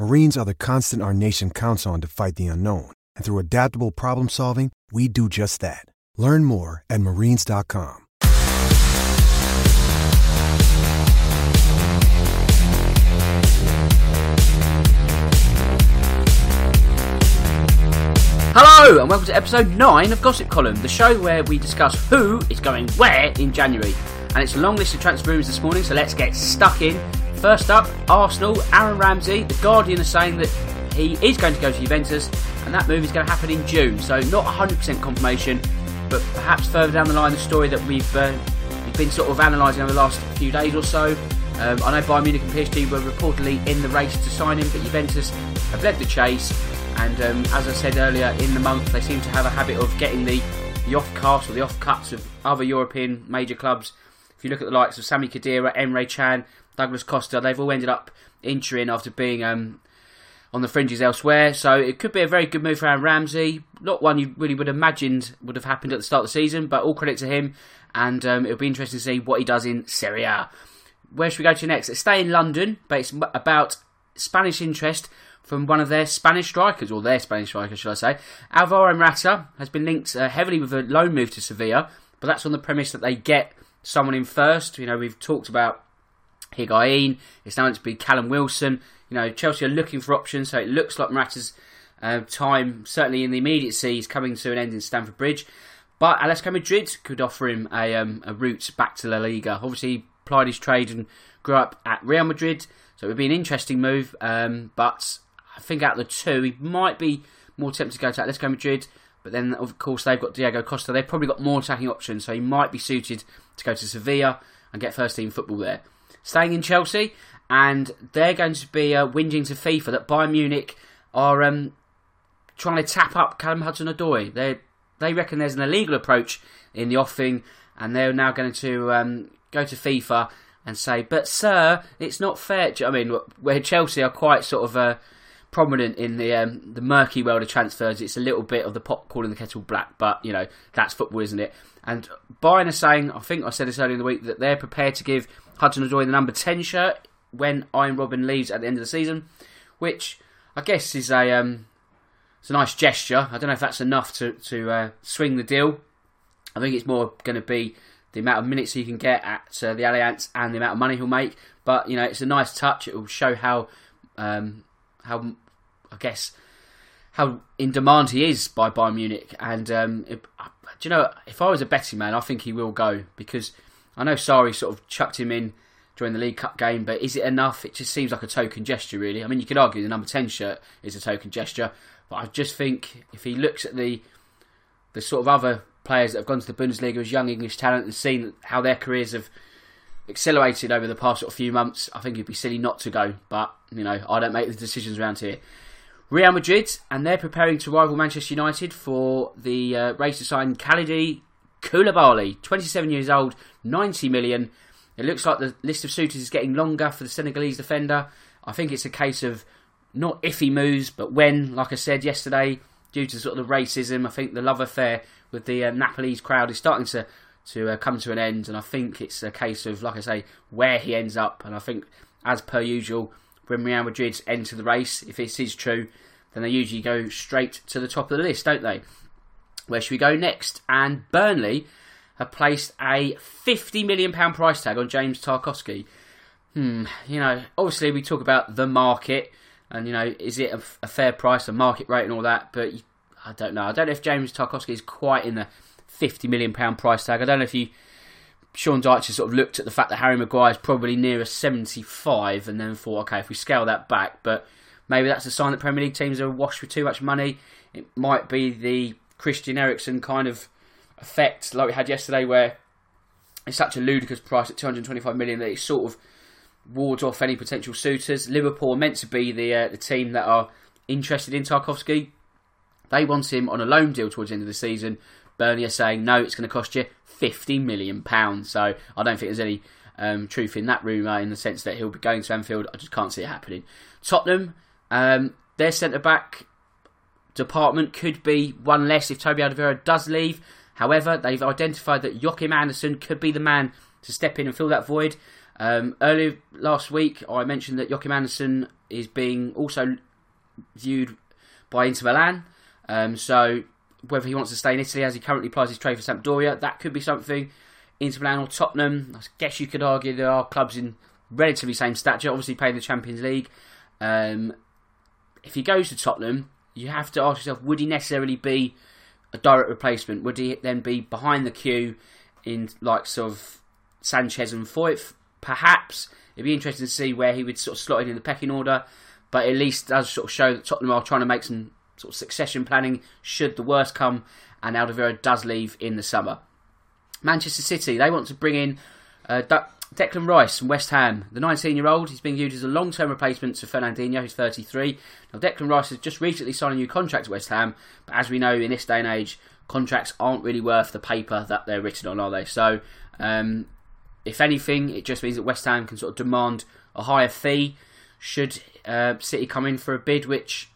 Marines are the constant our nation counts on to fight the unknown. And through adaptable problem solving, we do just that. Learn more at marines.com. Hello, and welcome to episode 9 of Gossip Column, the show where we discuss who is going where in January. And it's a long list of transfer rumours this morning, so let's get stuck in. First up, Arsenal, Aaron Ramsey. The Guardian is saying that he is going to go to Juventus, and that move is going to happen in June. So, not 100% confirmation, but perhaps further down the line, the story that we've, uh, we've been sort of analysing over the last few days or so. Um, I know Bayern Munich and PSG were reportedly in the race to sign him, but Juventus have led the chase. And um, as I said earlier in the month, they seem to have a habit of getting the, the off cast or the off cuts of other European major clubs. If you look at the likes of Sami Khedira, Emre Can, Douglas Costa, they've all ended up injuring after being um, on the fringes elsewhere. So it could be a very good move for Aaron Ramsey. Not one you really would have imagined would have happened at the start of the season, but all credit to him. And um, it'll be interesting to see what he does in Serie A. Where should we go to next? Let's stay in London, but it's about Spanish interest from one of their Spanish strikers, or their Spanish striker, should I say. Alvaro Morata has been linked uh, heavily with a loan move to Sevilla, but that's on the premise that they get someone in first. You know, we've talked about Higuain. It's now meant to be Callum Wilson. You know, Chelsea are looking for options, so it looks like Morata's uh, time, certainly in the immediacy, is coming to an end in Stamford Bridge. But Atletico Madrid could offer him a, um, a route back to La Liga. Obviously, he plied his trade and grew up at Real Madrid, so it would be an interesting move. Um, but I think out of the two, he might be more tempted to go to Atletico Madrid. But then, of course, they've got Diego Costa. They've probably got more attacking options, so he might be suited to go to Sevilla and get first team football there. Staying in Chelsea, and they're going to be uh, whinging to FIFA that Bayern Munich are um, trying to tap up Callum Hudson-Odoi. They they reckon there's an illegal approach in the offing, and they're now going to um, go to FIFA and say, "But sir, it's not fair." I mean, where Chelsea are quite sort of uh, prominent in the um, the murky world of transfers, it's a little bit of the pot calling the kettle black. But you know, that's football, isn't it? And Bayern are saying, I think I said this earlier in the week, that they're prepared to give Hudson-Odoi the number ten shirt when Arjen Robben leaves at the end of the season, which I guess is a um, it's a nice gesture. I don't know if that's enough to to uh, swing the deal. I think it's more going to be the amount of minutes he can get at uh, the Allianz and the amount of money he'll make. But you know, it's a nice touch. It will show how um, how I guess how in demand he is by Bayern Munich. And um, it, do you know, if I was a betting man, I think he will go because I know Sarri sort of chucked him in during the League Cup game, but is it enough? It just seems like a token gesture, really. I mean, you could argue the number ten shirt is a token gesture, but I just think if he looks at the the sort of other players that have gone to the Bundesliga as young English talent and seen how their careers have accelerated over the past sort of few months, I think it'd be silly not to go. But you know, I don't make the decisions around here. Real Madrid, and they're preparing to rival Manchester United for the uh, race to sign Kalidou Koulibaly, 27 years old, 90 million. It looks like the list of suitors is getting longer for the Senegalese defender. I think it's a case of not if he moves, but when. Like I said yesterday, due to sort of the racism, I think the love affair with the uh, Nepalese crowd is starting to to uh, come to an end. And I think it's a case of, like I say, where he ends up. And I think, as per usual, when Real Madrid enter the race, if this is true, then they usually go straight to the top of the list, don't they? Where should we go next? And Burnley have placed a £50 million price tag on James Tarkowski. Hmm, you know, obviously we talk about the market and, you know, is it a, a fair price, a market rate and all that, but I don't know. I don't know if James Tarkowski is quite in the £50 million price tag. I don't know if you. Sean Dyche has sort of looked at the fact that Harry Maguire is probably near a 75 and then thought, okay, if we scale that back, but maybe that's a sign that Premier League teams are awash with too much money. It might be the Christian Eriksen kind of effect like we had yesterday where it's such a ludicrous price at 225 million that it sort of wards off any potential suitors. Liverpool are meant to be the uh, the team that are interested in Tarkowski. They want him on a loan deal towards the end of the season. Burnley are saying no, it's going to cost you 50 million pounds. So I don't think there's any um, truth in that rumour in the sense that he'll be going to Anfield. I just can't see it happening. Tottenham, um, their centre back department could be one less if Toby Alderweireld does leave. However, they've identified that Joachim Andersen could be the man to step in and fill that void. Um, earlier last week, I mentioned that Joachim Andersen is being also viewed by Inter Milan. Um, so whether he wants to stay in Italy as he currently plies his trade for Sampdoria, that could be something. Inter Milan or Tottenham, I guess you could argue there are clubs in relatively same stature, obviously playing the Champions League. Um, if he goes to Tottenham, you have to ask yourself, would he necessarily be a direct replacement? Would he then be behind the queue in likes of Sanchez and Foyth? Perhaps it'd be interesting to see where he would sort of slot in in the pecking order, but at least does sort of show that Tottenham are trying to make some sort of succession planning should the worst come and Alderweireld does leave in the summer. Manchester City, they want to bring in uh, Declan Rice from West Ham. The 19 year old he's being used as a long term replacement to Fernandinho, who's 33. Now, Declan Rice has just recently signed a new contract at West Ham, but as we know in this day and age, contracts aren't really worth the paper that they're written on, are they? So, um, if anything, it just means that West Ham can sort of demand a higher fee should uh, City come in for a bid, which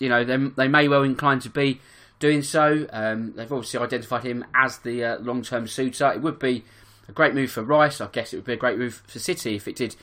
you know they, they may well incline to be doing so. Um, they've obviously identified him as the uh, long term suitor. It would be a great move for Rice. I guess it would be a great move for City if it did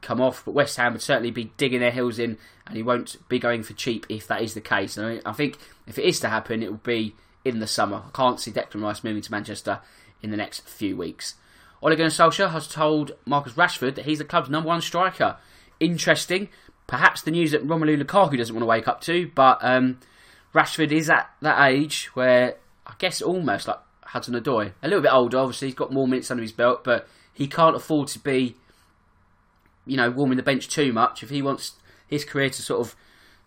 come off. But West Ham would certainly be digging their heels in, and he won't be going for cheap if that is the case. And I think if it is to happen, it will be in the summer. I can't see Declan Rice moving to Manchester in the next few weeks. Ole Gunnar Solskjaer has told Marcus Rashford that he's the club's number one striker. Interesting. Perhaps the news that Romelu Lukaku doesn't want to wake up to, but um, Rashford is at that age where I guess almost like Hudson Odoi. A little bit older, obviously, he's got more minutes under his belt, but he can't afford to be, you know, warming the bench too much if he wants his career to sort of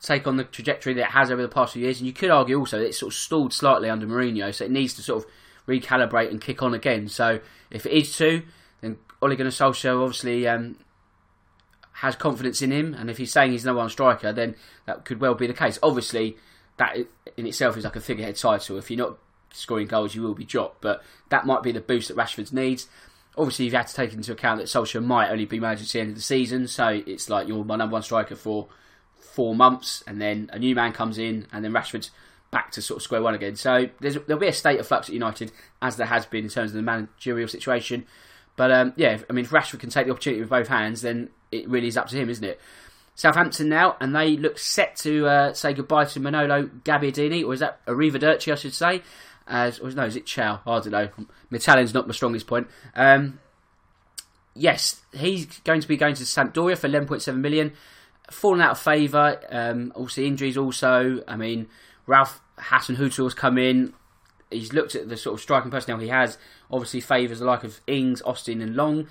take on the trajectory that it has over the past few years. And you could argue also that it's sort of stalled slightly under Mourinho, so it needs to sort of recalibrate and kick on again. So if it is to, then Ole Gunnar Solskjaer obviously um, has confidence in him, and if he's saying he's no one striker, then that could well be the case. Obviously, that in itself is like a figurehead title. If you're not scoring goals, you will be dropped. But that might be the boost that Rashford needs. Obviously, you've had to take into account that Solskjaer might only be managed to the end of the season, so it's like you're my number one striker for four months, and then a new man comes in, and then Rashford's back to sort of square one again. So there'll be a state of flux at United, as there has been in terms of the managerial situation. But um, yeah, I mean, if Rashford can take the opportunity with both hands, then it really is up to him, isn't it? Southampton now, and they look set to uh, say goodbye to Manolo Gabbiadini, or is that Arrivederci, I should say, as or no, is it Chow? I don't know. Italian's not my strongest point. Um, yes, he's going to be going to Sampdoria for 11.7 million. Fallen out of favour. Um, also injuries. Also, I mean, Ralph Hasenhüttl has come in. He's looked at the sort of striking personnel he has. Obviously, favours the like of Ings, Austin, and Long.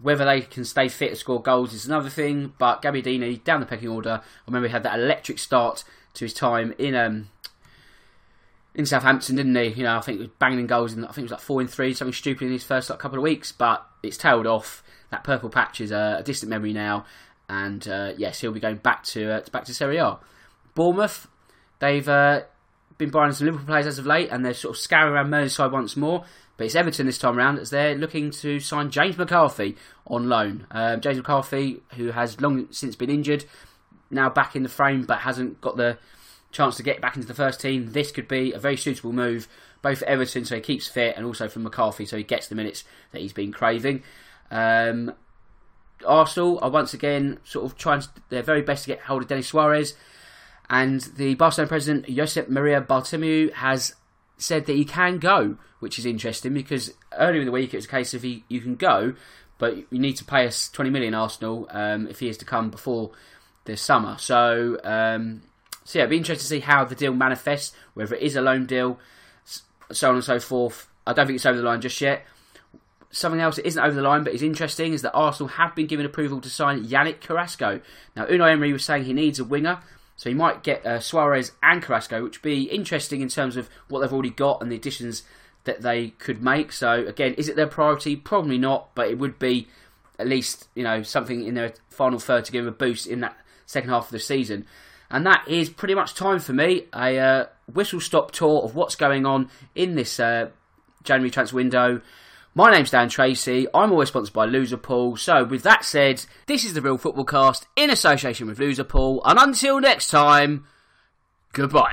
Whether they can stay fit to score goals is another thing. But Gabbiadini down the pecking order. I remember he had that electric start to his time in um, in Southampton, didn't he? You know, I think he was banging in goals, and I think it was like four and three, something stupid in his first like, couple of weeks. But it's tailed off. That purple patch is a, a distant memory now, and uh, yes, he'll be going back to uh, back to Serie A. Bournemouth, they've uh, been buying some Liverpool players as of late, and they're sort of scouring around Merseyside once more. But it's Everton this time around as they're looking to sign James McCarthy on loan. Um, James McCarthy, who has long since been injured, now back in the frame, but hasn't got the chance to get back into the first team, this could be a very suitable move both for Everton, so he keeps fit, and also for McCarthy, so he gets the minutes that he's been craving. Um, Arsenal are once again sort of trying their very best to get hold of Denis Suarez, and the Barcelona president Josep Maria Bartomeu has said that he can go, which is interesting because earlier in the week it was a case of he, you can go, but you need to pay us 20 million Arsenal um, if he is to come before the summer. So, um, so yeah, it'd be interesting to see how the deal manifests, whether it is a loan deal, so on and so forth. I don't think it's over the line just yet. Something else that isn't over the line but is interesting is that Arsenal have been given approval to sign Yannick Carrasco. Now, Unai Emery was saying he needs a winger, so he might get uh, Suarez and Carrasco, which would be interesting in terms of what they've already got and the additions that they could make. So again, is it their priority? Probably not, but it would be at least you know something in their final third to give them a boost in that second half of the season. And that is pretty much time for me. A uh, whistle stop tour of what's going on in this uh, January transfer window. My name's Dan Tracy. I'm always sponsored by Loserpool. So, with that said, this is the Real Football Cast in association with Loserpool. And until next time, goodbye.